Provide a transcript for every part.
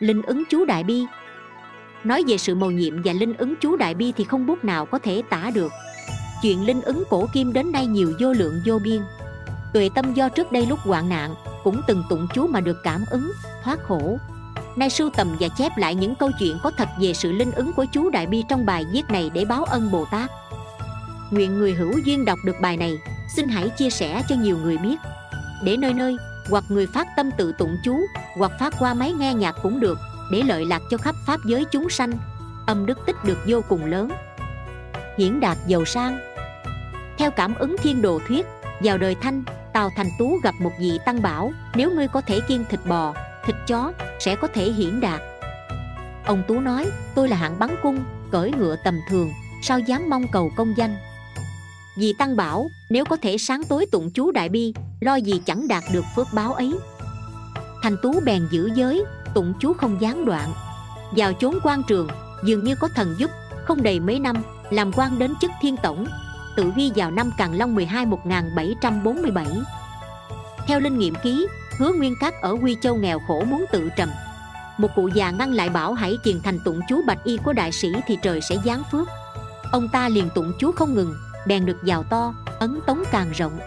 linh ứng chú đại bi. Nói về sự mầu nhiệm và linh ứng chú đại bi thì không bút nào có thể tả được. Chuyện linh ứng cổ kim đến nay nhiều vô lượng vô biên. Tuệ tâm do trước đây lúc hoạn nạn cũng từng tụng chú mà được cảm ứng, thoát khổ. Nay sưu tầm và chép lại những câu chuyện có thật về sự linh ứng của chú đại bi trong bài viết này để báo ân bồ tát. Nguyện người hữu duyên đọc được bài này, xin hãy chia sẻ cho nhiều người biết. Để nơi nơi hoặc người phát tâm tự tụng chú, hoặc phát qua máy nghe nhạc cũng được, để lợi lạc cho khắp pháp giới chúng sanh. Âm đức tích được vô cùng lớn. Hiển đạt giàu sang. Theo cảm ứng thiên đồ thuyết, vào đời thanh, tào thành tú gặp một vị tăng bảo, nếu ngươi có thể kiên thịt bò, thịt chó, sẽ có thể hiển đạt. Ông tú nói, tôi là hạng bắn cung, cởi ngựa tầm thường, sao dám mong cầu công danh? Vì tăng bảo, nếu có thể sáng tối tụng chú đại bi lo gì chẳng đạt được phước báo ấy. Thành tú bèn giữ giới, tụng chú không gián đoạn. Vào chốn quan trường, dường như có thần giúp, không đầy mấy năm, làm quan đến chức thiên tổng, tự ghi vào năm Càn Long 12 1747 theo linh nghiệm ký, hứa nguyên cát ở quy châu nghèo khổ muốn tự trầm. Một cụ già ngăn lại bảo hãy kiền thành tụng chú bạch y của đại sĩ thì trời sẽ giáng phước. Ông ta liền tụng chú không ngừng, bèn được giàu to, ấn tống càng rộng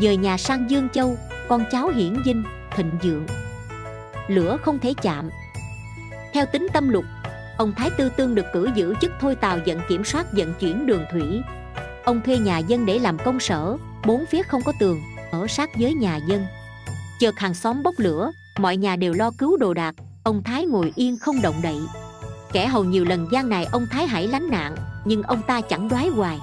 dời nhà sang dương châu, con cháu hiển dinh, thịnh vượng. Lửa không thể chạm. Theo tính tâm lục, ông thái tư tương được cử giữ chức thôi tàu dẫn kiểm soát vận chuyển đường thủy. Ông thuê nhà dân để làm công sở, bốn phía không có tường, ở sát với nhà dân. Chợt hàng xóm bốc lửa, mọi nhà đều lo cứu đồ đạc, ông thái ngồi yên không động đậy. Kẻ hầu nhiều lần gian này ông thái hãy lánh nạn, nhưng ông ta chẳng đoái hoài.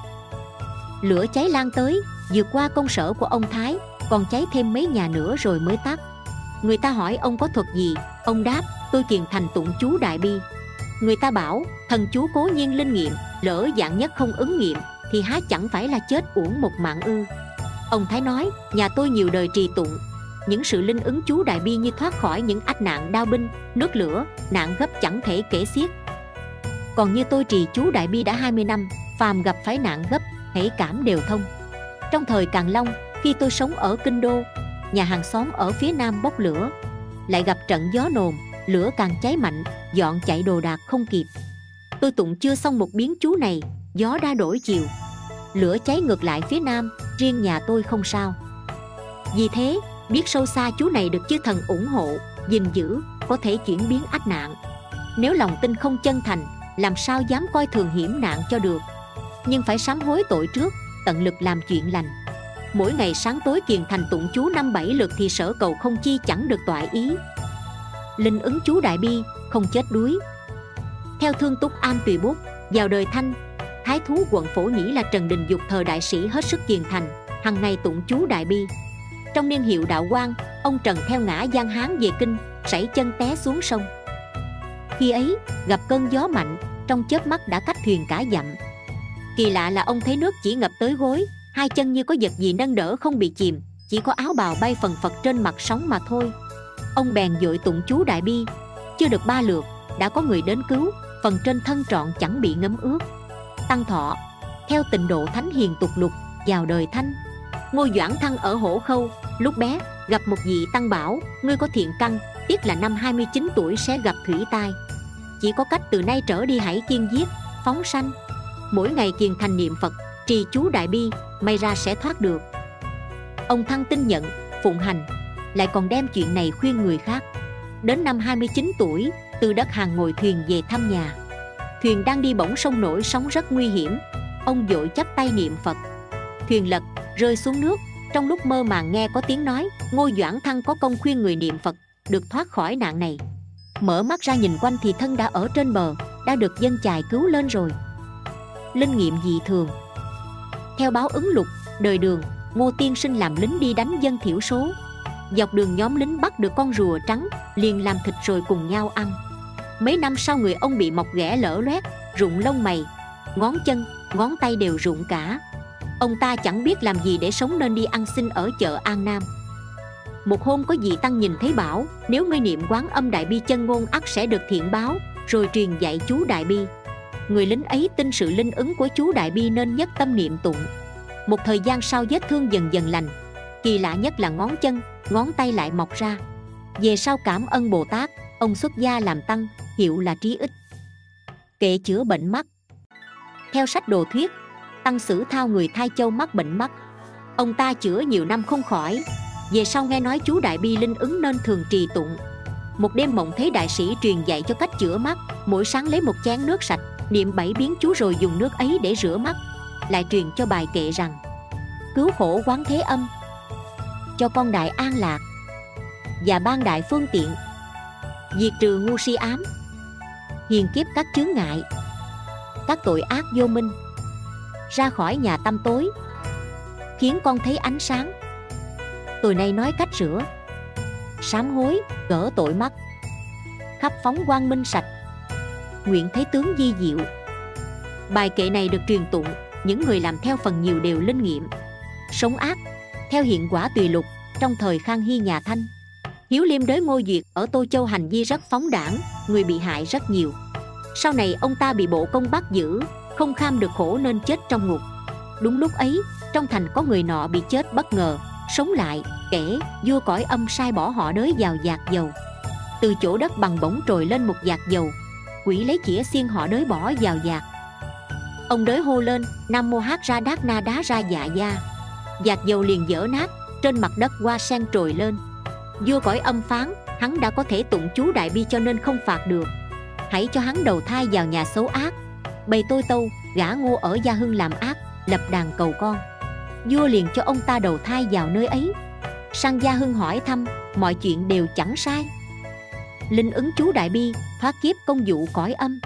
Lửa cháy lan tới vượt qua công sở của ông thái, còn cháy thêm mấy nhà nữa rồi mới tắt. Người ta hỏi ông có thuật gì, ông đáp, tôi kiền thành tụng chú đại bi. Người ta bảo, thần chú cố nhiên linh nghiệm, lỡ dạng nhất không ứng nghiệm, thì há chẳng phải là chết uổng một mạng ư? Ông thái nói, nhà tôi nhiều đời trì tụng, những sự linh ứng chú đại bi như thoát khỏi những ách nạn đao binh, nước lửa, nạn gấp chẳng thể kể xiết. Còn như tôi trì chú đại bi đã 20 năm, phàm gặp phải nạn gấp, hãy cảm đều thông trong thời càn long, khi tôi sống ở kinh đô, nhà hàng xóm ở phía nam bốc lửa. Lại gặp trận gió nồm, lửa càng cháy mạnh, dọn chạy đồ đạc không kịp. Tôi tụng chưa xong một biến chú này, gió đã đổi chiều. Lửa cháy ngược lại phía nam, riêng nhà tôi không sao. Vì thế, biết sâu xa chú này được chư thần ủng hộ, gìn giữ, có thể chuyển biến ách nạn. Nếu lòng tin không chân thành, làm sao dám coi thường hiểm nạn cho được? Nhưng phải sám hối tội trước tận lực làm chuyện lành. Mỗi ngày sáng tối kiền thành tụng chú năm bảy lượt thì sở cầu không chi chẳng được tỏa ý. Linh ứng chú đại bi, không chết đuối. Theo thương túc an tùy bút, vào đời thanh, thái thú quận phổ nhĩ là trần đình dục thờ đại sĩ hết sức kiền thành, hằng ngày tụng chú đại bi. Trong niên hiệu đạo quang, ông trần theo ngã giang hán về kinh, sảy chân té xuống sông. Khi ấy, gặp cơn gió mạnh, trong chớp mắt đã cách thuyền cả dặm kỳ lạ là ông thấy nước chỉ ngập tới gối, hai chân như có vật gì nâng đỡ không bị chìm, chỉ có áo bào bay phần phật trên mặt sóng mà thôi. Ông bèn dội tụng chú đại bi. Chưa được ba lượt, đã có người đến cứu, phần trên thân trọn chẳng bị ngấm ướt. Tăng thọ, theo tình độ thánh hiền tục lục, vào đời thanh. Ngô doãn thăng ở hổ khâu, lúc bé, gặp một vị tăng bảo, ngươi có thiện căn, tiếc là năm 29 tuổi sẽ gặp thủy tai. Chỉ có cách từ nay trở đi hãy kiên giết, phóng sanh mỗi ngày kiền thành niệm phật, trì chú đại bi, may ra sẽ thoát được. Ông thăng tin nhận, phụng hành, lại còn đem chuyện này khuyên người khác. Đến năm 29 tuổi, từ đất hàng ngồi thuyền về thăm nhà. Thuyền đang đi bỗng sông nổi sóng rất nguy hiểm, ông dội chắp tay niệm phật. Thuyền lật, rơi xuống nước, trong lúc mơ màng nghe có tiếng nói, ngô doãn thăng có công khuyên người niệm phật, được thoát khỏi nạn này. Mở mắt ra nhìn quanh thì thân đã ở trên bờ, đã được dân chài cứu lên rồi linh nghiệm dị thường. Theo báo ứng lục, đời đường, ngô tiên sinh làm lính đi đánh dân thiểu số. Dọc đường nhóm lính bắt được con rùa trắng, liền làm thịt rồi cùng nhau ăn. Mấy năm sau người ông bị mọc ghẻ lở loét, rụng lông mày, ngón chân, ngón tay đều rụng cả. Ông ta chẳng biết làm gì để sống nên đi ăn xin ở chợ an nam. Một hôm có vị tăng nhìn thấy bảo, nếu ngươi niệm quán âm đại bi chân ngôn ắt sẽ được thiện báo, rồi truyền dạy chú đại bi người lính ấy tin sự linh ứng của chú đại bi nên nhất tâm niệm tụng. Một thời gian sau vết thương dần dần lành. Kỳ lạ nhất là ngón chân, ngón tay lại mọc ra. Về sau cảm ơn bồ tát, ông xuất gia làm tăng, hiệu là trí ích. Kệ chữa bệnh mắt. Theo sách đồ thuyết, tăng sử thao người thai châu mắc bệnh mắt. Ông ta chữa nhiều năm không khỏi. Về sau nghe nói chú đại bi linh ứng nên thường trì tụng. Một đêm mộng thấy đại sĩ truyền dạy cho cách chữa mắt, mỗi sáng lấy một chén nước sạch niệm bảy biến chú rồi dùng nước ấy để rửa mắt, lại truyền cho bài kệ rằng, cứu khổ quán thế âm, cho con đại an lạc và ban đại phương tiện, diệt trừ ngu si ám, hiền kiếp các chướng ngại, các tội ác vô minh, ra khỏi nhà tâm tối, khiến con thấy ánh sáng. Tôi nay nói cách rửa, sám hối gỡ tội mắt, khắp phóng quang minh sạch nguyện thấy tướng di diệu. Bài kệ này được truyền tụng, những người làm theo phần nhiều đều linh nghiệm. Sống ác, theo hiện quả tùy lục, trong thời khang hy nhà thanh. Hiếu liêm đới ngô duyệt ở tô châu hành vi rất phóng đảng, người bị hại rất nhiều. Sau này ông ta bị bộ công bắt giữ, không kham được khổ nên chết trong ngục. Đúng lúc ấy, trong thành có người nọ bị chết bất ngờ, sống lại kể vua cõi âm sai bỏ họ đới vào giạc dầu. Từ chỗ đất bằng bỗng trồi lên một giạc dầu quỷ lấy chĩa xiên họ đới bỏ vào giạc. Ông đới hô lên nam mô hát ra đát na đá ra dạ da, giạc dầu liền dở nát trên mặt đất hoa sen trồi lên. Vua cõi âm phán hắn đã có thể tụng chú đại bi cho nên không phạt được. Hãy cho hắn đầu thai vào nhà xấu ác. Bầy tôi tâu gã ngô ở gia hưng làm ác lập đàn cầu con. Vua liền cho ông ta đầu thai vào nơi ấy. Sang gia hưng hỏi thăm mọi chuyện đều chẳng sai linh ứng chú đại bi, thoát kiếp công vụ cõi âm.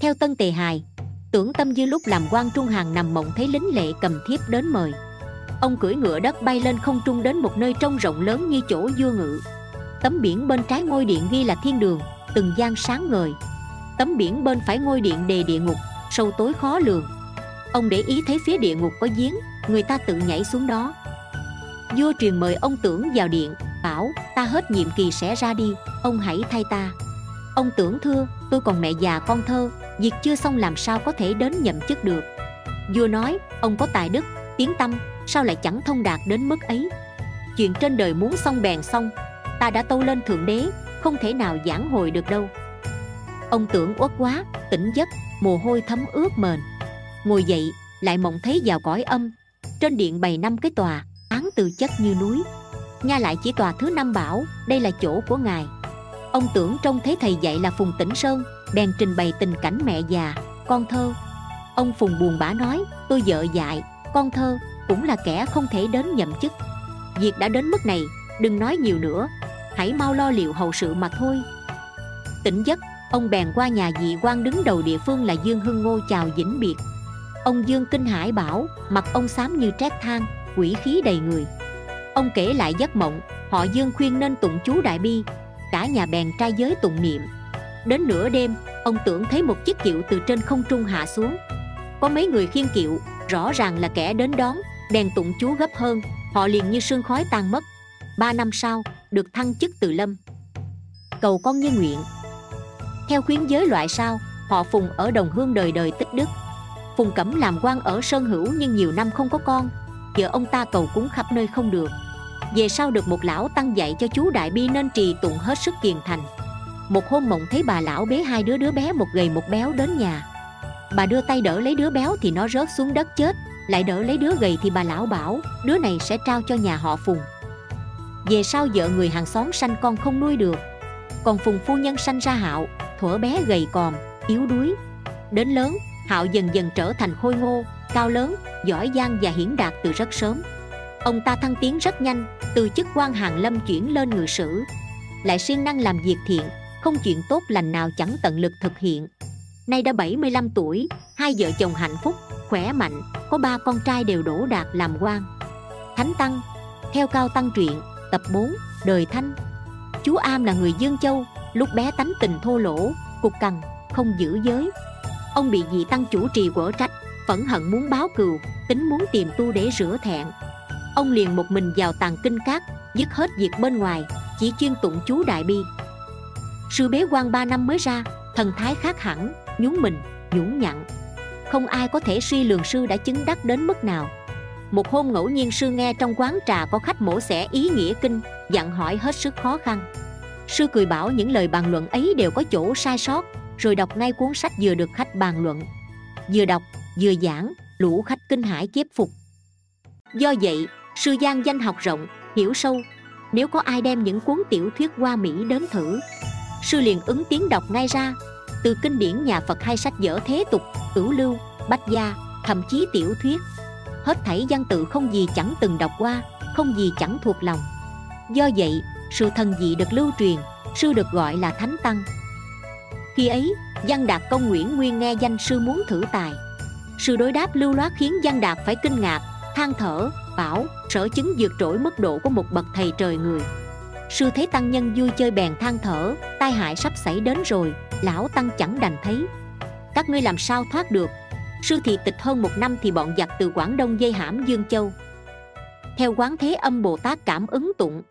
Theo tân tề hài, tưởng tâm dư lúc làm quan trung hàng nằm mộng thấy lính lệ cầm thiếp đến mời. Ông cưỡi ngựa đất bay lên không trung đến một nơi trông rộng lớn như chỗ vua ngự. Tấm biển bên trái ngôi điện ghi là thiên đường, từng gian sáng ngời. Tấm biển bên phải ngôi điện đề địa ngục, sâu tối khó lường. Ông để ý thấy phía địa ngục có giếng, người ta tự nhảy xuống đó. Vua truyền mời ông tưởng vào điện bảo, ta hết nhiệm kỳ sẽ ra đi, ông hãy thay ta. Ông tưởng thưa, tôi còn mẹ già con thơ, việc chưa xong làm sao có thể đến nhậm chức được. Vua nói, ông có tài đức, tiếng tâm, sao lại chẳng thông đạt đến mức ấy? Chuyện trên đời muốn xong bèn xong, ta đã tâu lên thượng đế, không thể nào giảng hồi được đâu. Ông tưởng uất quá, tỉnh giấc, mồ hôi thấm ướt mền. Ngồi dậy, lại mộng thấy vào cõi âm, trên điện bày năm cái tòa, án từ chất như núi nha lại chỉ tòa thứ năm bảo, đây là chỗ của ngài. Ông tưởng trông thấy thầy dạy là phùng tĩnh sơn, bèn trình bày tình cảnh mẹ già, con thơ. Ông phùng buồn bã nói, tôi vợ dạy con thơ cũng là kẻ không thể đến nhậm chức. Việc đã đến mức này, đừng nói nhiều nữa, hãy mau lo liệu hậu sự mà thôi. Tỉnh giấc, ông bèn qua nhà dị quan đứng đầu địa phương là dương hưng ngô chào vĩnh biệt. Ông dương kinh hải bảo, mặt ông xám như trét than, quỷ khí đầy người ông kể lại giấc mộng, họ dương khuyên nên tụng chú đại bi. Cả nhà bèn trai giới tụng niệm. Đến nửa đêm, ông tưởng thấy một chiếc kiệu từ trên không trung hạ xuống. Có mấy người khiêng kiệu, rõ ràng là kẻ đến đón đèn tụng chú gấp hơn, họ liền như sương khói tan mất. Ba năm sau, được thăng chức từ lâm. Cầu con như nguyện. Theo khuyến giới loại sao, họ phùng ở đồng hương đời đời tích đức. Phùng cẩm làm quan ở sơn hữu nhưng nhiều năm không có con giờ ông ta cầu cúng khắp nơi không được. Về sau được một lão tăng dạy cho chú đại bi nên trì tụng hết sức kiền thành. Một hôm mộng thấy bà lão bế hai đứa đứa bé một gầy một béo đến nhà. Bà đưa tay đỡ lấy đứa béo thì nó rớt xuống đất chết, lại đỡ lấy đứa gầy thì bà lão bảo, đứa này sẽ trao cho nhà họ phùng. Về sau vợ người hàng xóm sanh con không nuôi được. Còn phùng phu nhân sanh ra hạo, thuở bé gầy còm, yếu đuối. Đến lớn hạo dần dần trở thành khôi ngô, cao lớn, giỏi giang và hiển đạt từ rất sớm. Ông ta thăng tiến rất nhanh, từ chức quan hàng lâm chuyển lên ngự sử. Lại siêng năng làm việc thiện, không chuyện tốt lành nào chẳng tận lực thực hiện. Nay đã 75 tuổi, hai vợ chồng hạnh phúc, khỏe mạnh, có ba con trai đều đổ đạt làm quan. Thánh tăng, theo cao tăng truyện, tập 4 đời thanh. Chú am là người dương châu, lúc bé tánh tình thô lỗ, cục cằn, không giữ giới ông bị dị tăng chủ trì quở trách, phẫn hận muốn báo cừu, tính muốn tìm tu để rửa thẹn. Ông liền một mình vào tàng kinh cát dứt hết việc bên ngoài, chỉ chuyên tụng chú đại bi. Sư bế quan ba năm mới ra, thần thái khác hẳn, nhún mình, nhũn nhặn. Không ai có thể suy lường sư đã chứng đắc đến mức nào. Một hôm ngẫu nhiên sư nghe trong quán trà có khách mổ xẻ ý nghĩa kinh, dặn hỏi hết sức khó khăn. Sư cười bảo những lời bàn luận ấy đều có chỗ sai sót rồi đọc ngay cuốn sách vừa được khách bàn luận. Vừa đọc, vừa giảng, lũ khách kinh hãi kiếp phục. Do vậy, sư giang danh học rộng, hiểu sâu. Nếu có ai đem những cuốn tiểu thuyết qua mỹ đến thử, sư liền ứng tiếng đọc ngay ra. Từ kinh điển nhà phật hay sách vở thế tục, cửu lưu, bách gia, thậm chí tiểu thuyết. Hết thảy văn tự không gì chẳng từng đọc qua, không gì chẳng thuộc lòng. Do vậy, sự thần dị được lưu truyền, sư được gọi là thánh tăng khi ấy, văn đạt công nguyễn nguyên nghe danh sư muốn thử tài. Sự đối đáp lưu loát khiến văn đạt phải kinh ngạc, than thở, bảo, sở chứng vượt trội mức độ của một bậc thầy trời người. Sư thấy tăng nhân vui chơi bèn than thở, tai hại sắp xảy đến rồi, lão tăng chẳng đành thấy. Các ngươi làm sao thoát được? Sư thị tịch hơn một năm thì bọn giặc từ quảng đông dây hãm dương châu. Theo quán thế âm bồ tát cảm ứng tụng